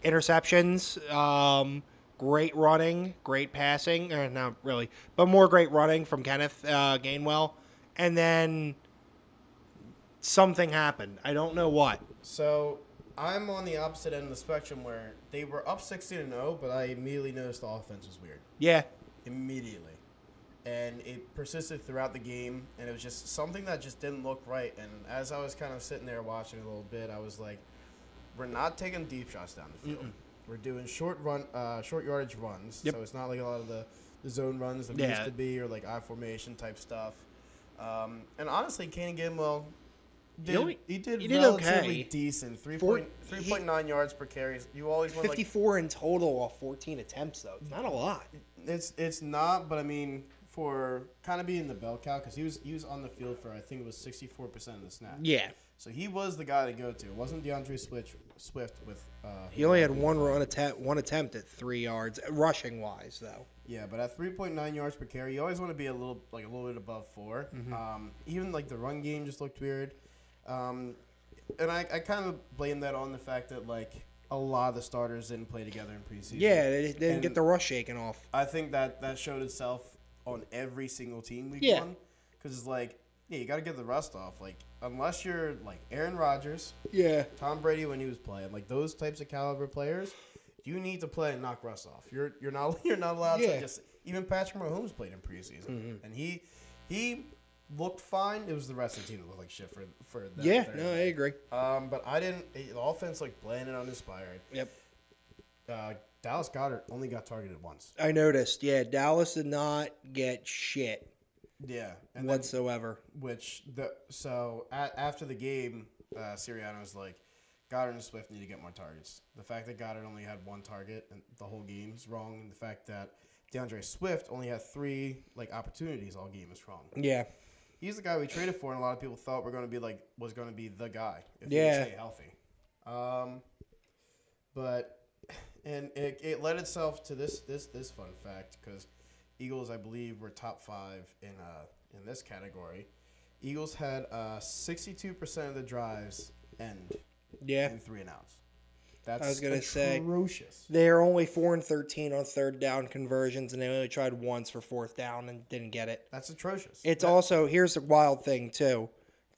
Interceptions, um, great running, great passing. Uh, not really, but more great running from Kenneth uh, Gainwell. And then something happened. I don't know what. So I'm on the opposite end of the spectrum where they were up 16 and 0, but I immediately noticed the offense was weird. Yeah, Immediately. And it persisted throughout the game, and it was just something that just didn't look right. And as I was kind of sitting there watching a little bit, I was like, we're not taking deep shots down the field. Mm-mm. We're doing short run, uh, short yardage runs. Yep. So it's not like a lot of the, the zone runs that Yeah. used to be, or like I formation type stuff. Um, and honestly, Kane Gainwell did You know, he did he did relatively okay. decent. Three Four- point three point nine yards per carry. You always want like 54 in total off 14 attempts, though. It's not a lot. it's it's not, but I mean for kind of being the bell cow because he was he was on the field for I think it was sixty four percent of the snaps. Yeah. So he was the guy to go to. It wasn't D'Andre Swift Swift with. Uh, He only had one run attempt, one attempt at three yards, rushing wise, though. Yeah, but at 3.9 yards per carry, you always want to be a little like a little bit above 4 Mm-hmm. Um, even like the run game just looked weird, um, and I, I kind of blame that on the fact that like a lot of the starters didn't play together in preseason. Yeah, they didn't And- get the rush shaken off. I think that that showed itself on every single team week Yeah. one. Because it's like, yeah, you got to get the rust off. Like, unless you're like Aaron Rodgers, Yeah. Tom Brady when he was playing, like those types of caliber players, you need to play and knock Russ off. You're you're not (laughs) you're not allowed Yeah. Mm-hmm. to just even Patrick Mahomes played in preseason, and he he looked fine. It was the rest of the team that looked like shit for for that Yeah, Thursday. no, I agree. Um, but I didn't. The offense like bland and uninspired. Yep. Uh, Dallas Goedert only got targeted once. I noticed. Yeah, Dallas did not get shit Yeah, and then, whatsoever. which the so a, after the game, uh, Sirianni was like, Goedert and Swift need to get more targets. The fact that Goedert only had one target and the whole game is wrong, and the fact that D'Andre Swift only had three like opportunities all game is wrong. Yeah. He's the guy we traded for, and a lot of people thought we're going to be like was going to be the guy if Yeah. he stay healthy. Um, but and it, it led itself to this this this fun fact because Eagles, I believe, were top five in uh in this category. Eagles had uh sixty two percent of the drives end Yeah. in three and outs. That's was gonna say- atrocious. They're only four and thirteen on third down conversions, and they only tried once for fourth down and didn't get it. That's atrocious. It's That- also here's the wild thing too.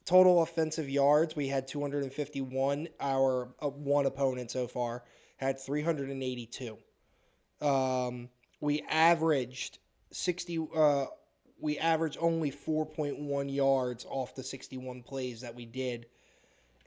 Total offensive yards, we had 251. Our uh, one opponent so far had 382. Um, we averaged 60. Uh, we averaged only 4.1 yards off the 61 plays that we did.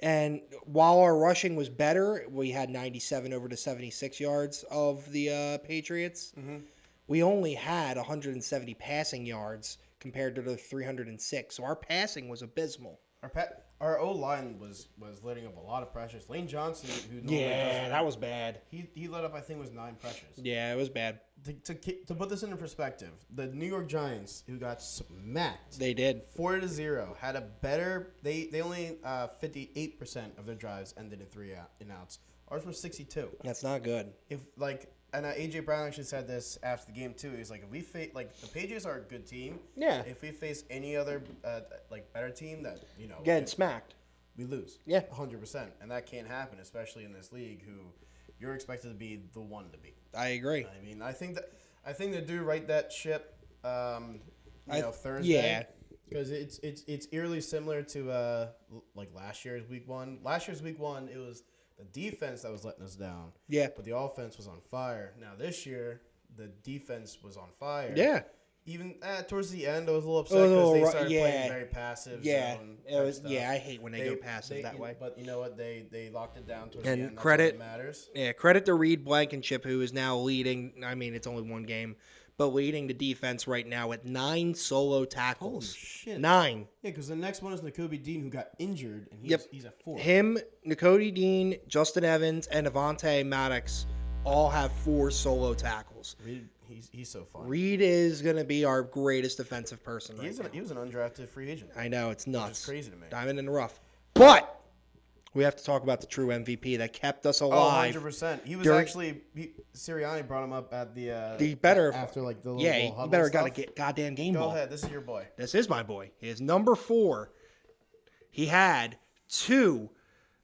And while our rushing was better, we had 97 over to 76 yards of the uh, Patriots. Mhm. We only had 170 passing yards compared to the 306. So our passing was abysmal. Our pet, our O line was was letting up a lot of pressures. Lane Johnson, who normally Yeah, that was bad. he he let up I think was nine pressures. Yeah, it was bad. To, to to put this into perspective, the New York Giants, who got smacked They did. four to zero, had a better. They they only uh, fifty eight percent of their drives ended in three out, in outs. Ours were sixty two. That's not good. If like and uh, AJ Brown actually said this after the game too. He's like, if we face like the Patriots are a good team. Yeah. If we face any other uh, like better team that you know Getting smacked. we lose. Yeah. 100%. And that can't happen, especially in this league who you're expected to be the one to beat. I agree. I mean, I think that I think they do right that ship um you I- know Thursday. yeah. Cuz it's it's it's eerily similar to uh like last year's week 1. Last year's week 1 it was the defense that was letting us down. Yeah. But the offense was on fire. Now this year the defense was on fire. Yeah. Even uh, towards the end, I was a little upset because they started yeah. playing very passive. Yeah. It was, stuff. yeah, I hate when they, go passive they- that way. But you know what? They they locked it down towards And the end. Credit- matters. Yeah, credit to Reed Blankenship, who is now leading. I mean, it's only one game, but leading the defense right now with nine solo Holy tackles. shit! Nine. Yeah, because the next one is Nakobe Dean, who got injured, and he's Yep. he's at four. Him, Nakobe Dean, Justin Evans, and Avonte Maddox all have four solo tackles. Reed, he's he's so fun. Reed is going to be our greatest defensive person right he's now. an, he was an undrafted free agent. I know it's nuts. is crazy to me. Diamond in the rough. But we have to talk about the true MVP that kept us Oh, alive. 100 percent. He was During- actually he, Sirianni brought him up at the uh, The better- after like the little, yeah, little you better got to get goddamn game Go ball. ahead. This is your boy. This is my boy. He is number four. He had two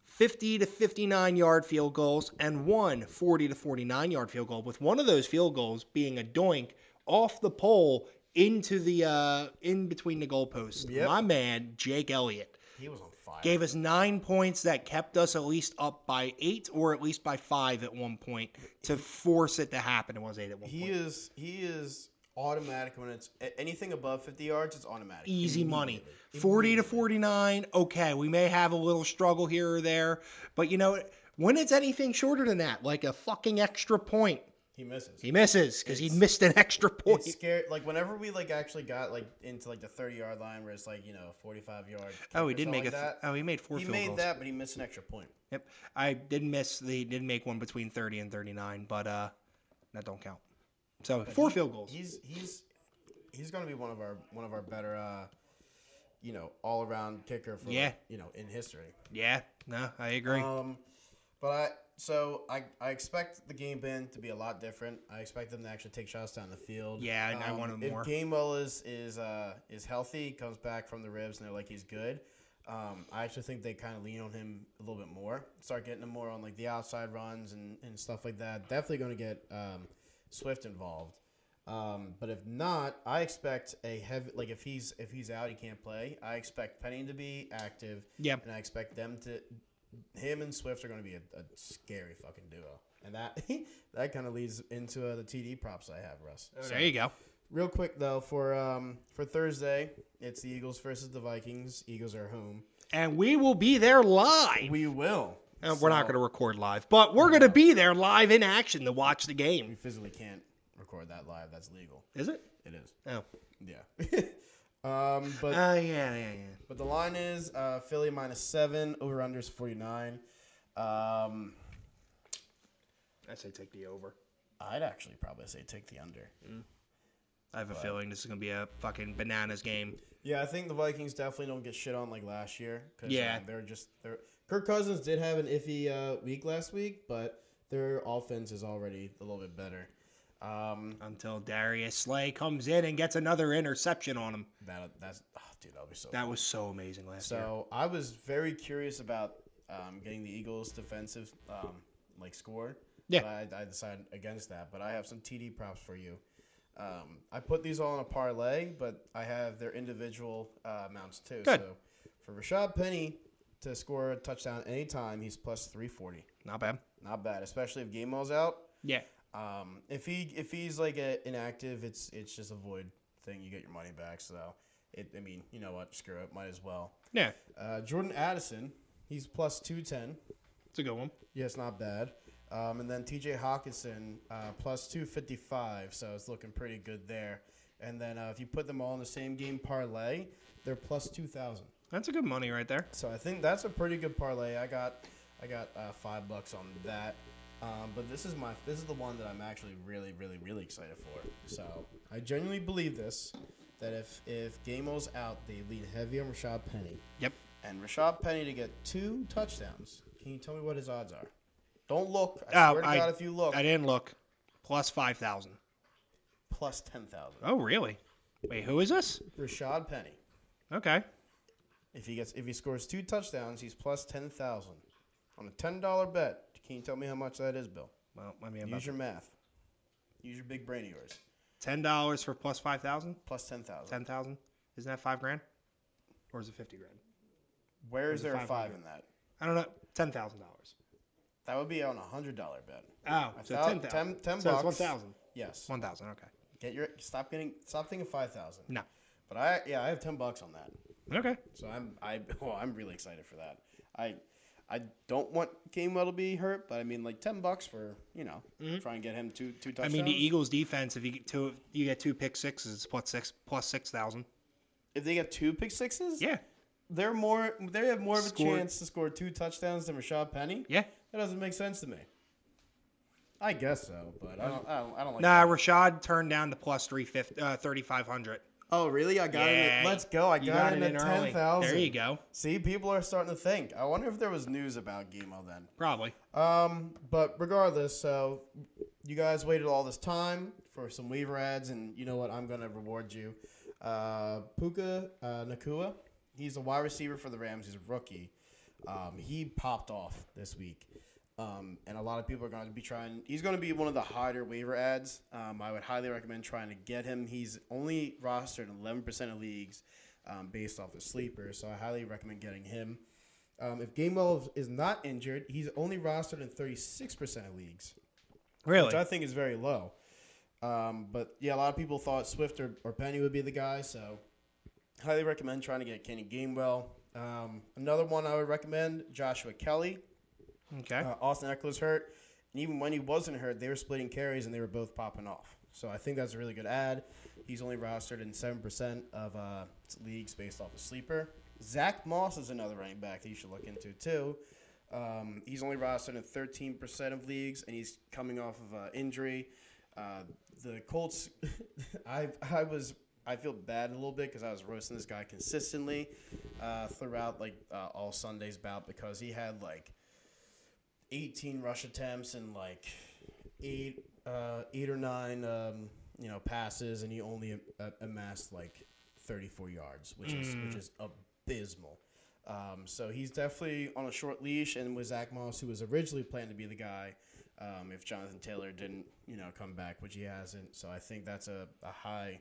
50 to 59 yard field goals and one 40 to 49 yard field goal, with one of those field goals being a doink off the pole into the uh, in between the goalposts. Yep. My man Jake Elliott He was on fire. gave us nine points that kept us at least up by eight or at least by five at one point to force it to happen. It was eight at one He point. is he is automatic when it's anything above 50 yards. It's automatic. easy money. 40 to 49, okay, we may have a little struggle here or there, but you know, when it's anything shorter than that, like a fucking extra point, He misses. he misses because he missed an extra point. It's scary. Like whenever we like actually got like into like the 30 yard line where it's like you know 45 yard. Oh, he did make a. th- that. oh, he made four He made goals. that, but he missed an extra point. Yep, I didn't miss. They did make one between 30 and 39, but uh, that don't count. So four he- field goals. He's he's he's gonna be one of our one of our better uh, you know all around kicker for Yeah. you know in history. Yeah, no, I agree. Um, but I so I I expect the game plan to be a lot different. I expect them to actually take shots down the field. Yeah, I- I Um, want 'em if more. Gainwell is is uh is healthy, comes back from the ribs, and they're like he's good. Um, I actually think they kind of lean on him a little bit more. Start getting him more on like the outside runs and, and stuff like that. Definitely going to get um, Swift involved. Um, but if not, I expect a heavy like if he's if he's out, he can't play. I expect Penny to be active. Yeah. and I expect them to him and Swift are going to be a, a scary fucking duo. And that (laughs) that kind of leads into uh, the TD props I have, Russ. So- there you go. Real quick though, for um for Thursday, it's the Eagles versus the Vikings. Eagles are home. And we will be there live. We will. Uh, we're not going to record live, but we're going to be there live in action to watch the game. We physically can't record that live. That's legal. Is it? It is. Oh. Yeah. (laughs) um, but Oh, yeah, yeah, yeah. but the line is uh, Philly minus seven. Over unders forty nine. Um, I say take the over. I'd actually probably say take the under. I have a feeling this is going to be a fucking bananas game. Yeah, I think the Vikings definitely don't get shit on like last year. Cause, Yeah. um, they're just they're. Kirk Cousins did have an iffy uh, week last week, but their offense is already a little bit better. Um, Until Darius Slay comes in and gets another interception on him. that that's oh, dude, that'll be so. That was so amazing last year. so I was very curious about um, getting the Eagles' defensive um, like score. Yeah. I, I decided against that. But I have some TD props for you. Um, I put these all in a parlay, but I have their individual uh, amounts too. Good. So for Rashad Penny to score a touchdown anytime, he's plus three forty. Not bad. Not bad, especially if Gamemo's out. Yeah. Um, if he if he's like a, inactive, it's it's just a void thing. You get your money back. So it, I mean, you know what? Screw it. Might as well. Yeah. Uh, Jordan Addison, he's plus two ten. It's a good one. Yes, not bad. Um, and then T.J. Hockenson uh, plus two fifty five. So it's looking pretty good there. And then uh, if you put them all in the same game parlay, they're plus two thousand. That's a good money right there. So I think that's a pretty good parlay. I got I got uh, five bucks on that. Um, but this is my this is the one that I'm actually really really really excited for. So I genuinely believe this that if if Gamo's out, they lean heavy on Rashad Penny Yep. and Rashad Penny to get two touchdowns. Can you tell me what his odds are? Don't look. I Oh, swear to I- God, if you look, I didn't look. Plus 5,000. plus ten thousand. Oh, really? Wait, who is this? Rashad Penny. Okay. If he gets if he scores two touchdowns, he's plus ten thousand on a ten dollar bet. Can you tell me how much that is, Bill? Well, I mean, Use your math. Use your big brain of yours. $10 for plus 5,000? Plus ten thousand. 10,000? Isn't that 5 grand? Or is it 50 grand? Where is there a five 500? in that? I don't know. $10,000. That would be on a hundred dollar bet. Oh, A so thou- 10,000. 10 10 so bucks. it's 1,000. Yes. 1,000, okay. Get your stop getting stop thinking five thousand. No. But I yeah I have ten bucks on that. Okay. So I'm I (laughs) well I'm really excited for that. I I don't want Gainwell to be hurt, but I mean like ten bucks for you know try and get him two two Mm-hmm. I mean, the Eagles defense, if you get two, you get two pick sixes, it's plus six, plus 6,000. if they get two pick sixes, Yeah. they're more they have more of a chance to score two touchdowns than Rashad Penny. Yeah. That doesn't make sense to me. I guess so, but I don't I don't, I don't like. Nah, that. Rashad turned down the plus 350, uh, 3,500. Oh really? I got it. Yeah, At, let's go. I You got, it in at early. ten thousand. There you go. See, people are starting to think. I wonder if there was news about Gemo then. Probably. Um, but regardless, so you guys waited all this time for some Weaver ads, and you know what? I'm gonna reward you. Uh, Puka uh, Nacua, he's a wide receiver for the Rams. He's a rookie. Um, he popped off this week. Um, and a lot of people are going to be trying. He's going to be one of the harder waiver ads. Um, I would highly recommend trying to get him. He's only rostered in 11% of leagues um, based off of sleepers, so I highly recommend getting him. Um, if Gainwell is not injured, he's only rostered in 36% of leagues, Really? which I think is very low. Um, but yeah, a lot of people thought Swift or, or Penny would be the guy, so highly recommend trying to get Kenny Gainwell. Um, another one I would recommend Joshua Kelly. Okay. Uh, Austin Ekeler's hurt, and even when he wasn't hurt, they were splitting carries and they were both popping off. So I think that's a really good ad. He's only rostered in seven percent of uh, leagues based off of sleeper. Zach Moss is another running back that you should look into too. Um, he's only rostered in thirteen percent of leagues, and he's coming off of uh, injury. Uh, the Colts, (laughs) I I was I feel bad a little bit because I was roasting this guy consistently uh, throughout like uh, all Sunday's bout because he had like 18 rush attempts and like eight uh, eight or nine um, you know passes and he only uh, amassed like 34 yards which is which is abysmal Um, so he's definitely on a short leash, and with Zach Moss, who was originally planned to be the guy, um, if Jonathan Taylor didn't, you know, come back, which he hasn't. So I think that's a, a high,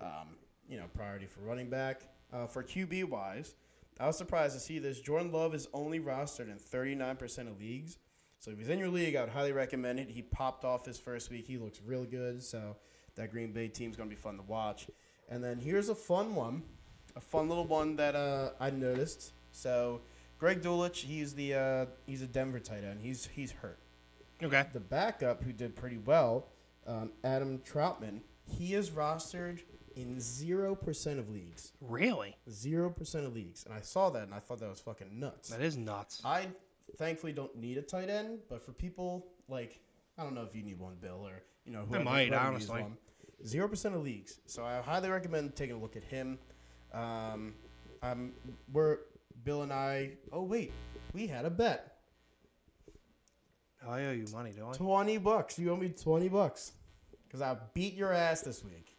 um, you know, priority for running back. Uh, for QB wise, I was surprised to see this. Jordan Love is only rostered in 39% of leagues. So if he's in your league, I would highly recommend it. He popped off his first week. He looks really good. So that Green Bay team's going to be fun to watch. And then here's a fun one, a fun little one that uh, I noticed. So Greg Dulcich, he's the uh, he's a Denver tight end. He's he's hurt. Okay. The backup, who did pretty well, um, Adam Trautman, he is rostered in zero percent of leagues. Really? Zero percent of leagues, and I saw that and I thought that was fucking nuts. That is nuts. I thankfully don't need a tight end, but for people like I don't know if you need one, Bill, or you know who might, honestly. Zero percent of leagues, so I highly recommend taking a look at him. Um, um, we're Bill and I. Oh wait, we had a bet. I owe you money, don't I? Twenty bucks. You owe me twenty bucks because I beat your ass this week.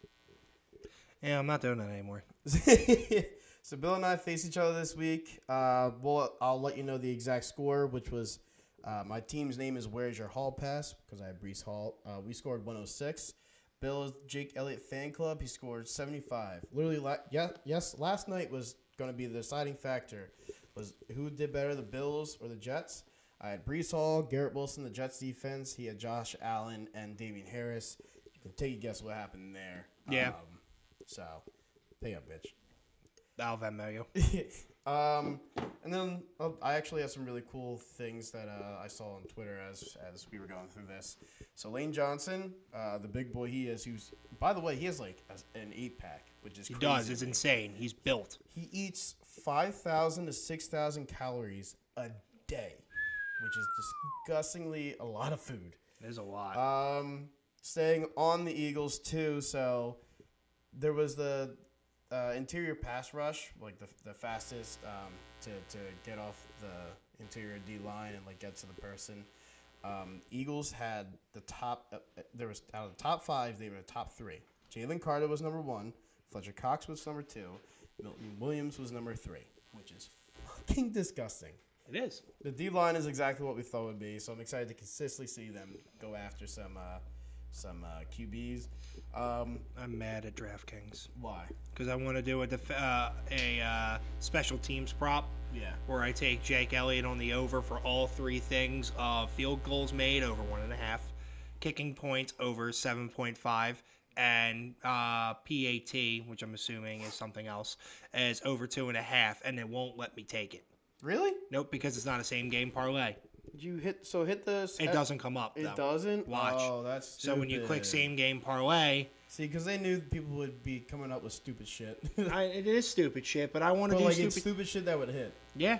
Yeah, I'm not doing that anymore. (laughs) so Bill and I face each other this week. Uh, we'll, I'll let you know the exact score, which was uh, my team's name is Where's Your Hall Pass because I have Breece Hall. Uh, we scored 106. Bill is Jake Elliott fan club. He scored 75. Literally, la- yeah, yes, last night was going to be the deciding factor. Was who did better, the Bills or the Jets? I had Breece Hall, Garrett Wilson, the Jets defense. He had Josh Allen and Damien Harris. You can take a guess what happened there. Yeah. Um, so, pay up, bitch. I'll Venmo you. (laughs) um, and then uh, I actually have some really cool things that uh, I saw on Twitter as as we were going through this. So Lane Johnson, uh, the big boy he is, who's by the way he has like a, an eight pack, which is He crazy does. It's insane. He's built. He eats five thousand to six thousand calories a day, which is disgustingly a lot of food. There's a lot. Um, staying on the Eagles too. So there was the uh, interior pass rush, like the, the fastest um, to, to get off the interior D line and like get to the person. Um, Eagles had the top. Uh, uh, there was out of the top five, they were the top three. Jalen Carter was number one. Fletcher Cox was number two. Milton Williams was number three, which is fucking disgusting. it is. The D line is exactly what we thought it would be, so I'm excited to consistently see them go after some uh, some uh, QBs. Um, I'm mad at DraftKings why? because I want to do a def- uh, a uh, special teams prop Yeah. where I take Jake Elliott on the over for all three things of field goals made over one and a half, kicking points over seven point five, and uh, PAT, which I'm assuming is something else, is over two and a half, and it won't let me take it. Really? Nope, because it's not a same game parlay. Did you hit? So hit the. It doesn't come up. It though. doesn't. Watch. Oh, that's. So when you click same game parlay, See, because they knew people would be coming up with stupid shit. (laughs) I, it is stupid shit, but I want to do like stupid. it's stupid shit that would hit. yeah,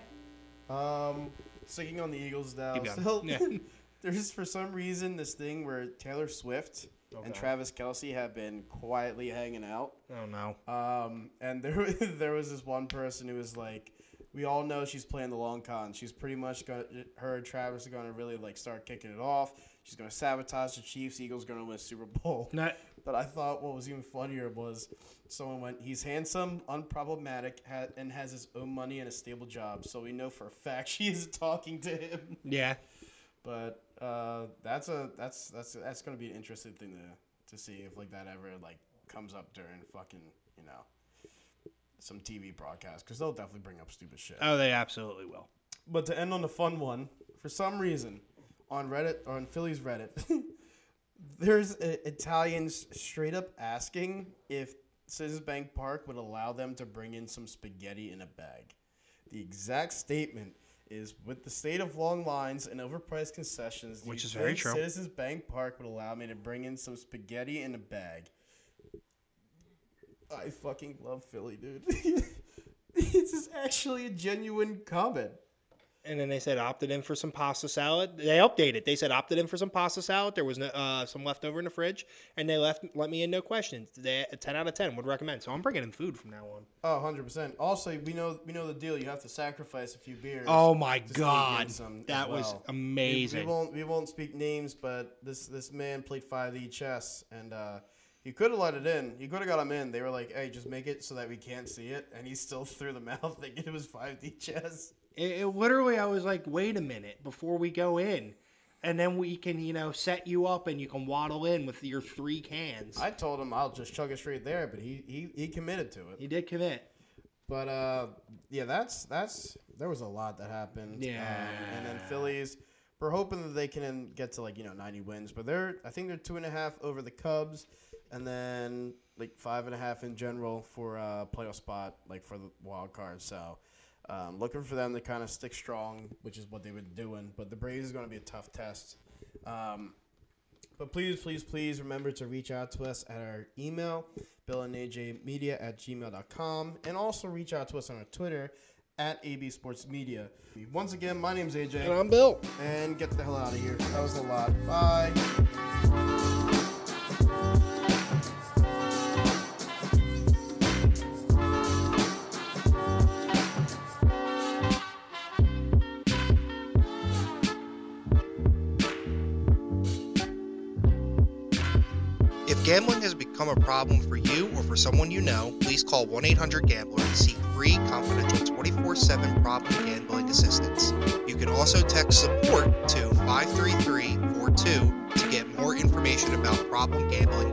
Um, sticking on the Eagles now. Keep. So, Yeah. (laughs) there's for some reason this thing where Taylor Swift and Travis Kelce have been quietly hanging out. oh no, Um, and there, (laughs) there was this one person who was like, "We all know she's playing the long con. She's pretty much gonna, her and Travis are gonna really like start kicking it off. She's gonna sabotage the Chiefs. Eagles gonna win Super Bowl." not (laughs) But I thought what was even funnier was someone went, "He's handsome, unproblematic, ha- and has his own money and a stable job. So we know for a fact (laughs) she is talking to him." yeah. But uh, that's a that's that's that's gonna be an interesting thing to to see if like that ever like comes up during fucking you know some TV broadcast because they'll definitely bring up stupid shit. Oh, they absolutely will. But to end on the fun one, for some reason, on Reddit or on Philly's Reddit, (laughs) there's uh Italians straight up asking if Citizens Bank Park would allow them to bring in some spaghetti in a bag. The exact statement is with the state of long lines and overpriced concessions, Which is very true. Citizens Bank Park would allow me to bring in some spaghetti in a bag. I fucking love Philly, dude. (laughs) this is actually a genuine comment. And then they said opted in for some pasta salad. They updated. They said opted in for some pasta salad. There was no, uh, some left over in the fridge, and they left let me in no questions. They a ten out of ten would recommend. So I'm bringing in food from now on. Oh, 100%. Also, we know we know the deal. You have to sacrifice a few beers. Oh my to sneak in god, that was well. We, amazing. we won't we won't speak names, but this this man played 5D chess and uh, You could have let it in. You could have got him in. They were like, "Hey, just make it so that we can't see it," and he still (laughs) threw the mouth thinking it was 5D chess. It, it literally, I was like, wait a minute before we go in, and then we can, you know, set you up and you can waddle in with your three cans. I told him I'll just chug it straight there, but he he, he committed to it. he did commit. But uh, yeah, that's that's there was a lot that happened. Yeah. Um, and then Phillies, we're hoping that they can get to like you know 90 wins, but they're I think they're two and a half over the Cubs, and then like five and a half in general for a playoff spot like for the wild card. So. Um, looking for them to kind of stick strong, which is what they've been doing. But the Braves is going to be a tough test. Um, but please, please, please remember to reach out to us at our email, Bill and AJ Media at gmail.com, and also reach out to us on our Twitter at AB Sports Media. Once again, my name's AJ, And I'm Bill. and get the hell out of here. That was a lot. Bye. Become a problem for you or for someone you know, please call 1 800 Gambler to seek free, confidential 24 7 problem gambling assistance. You can also text support to 53342 to get more information about problem gambling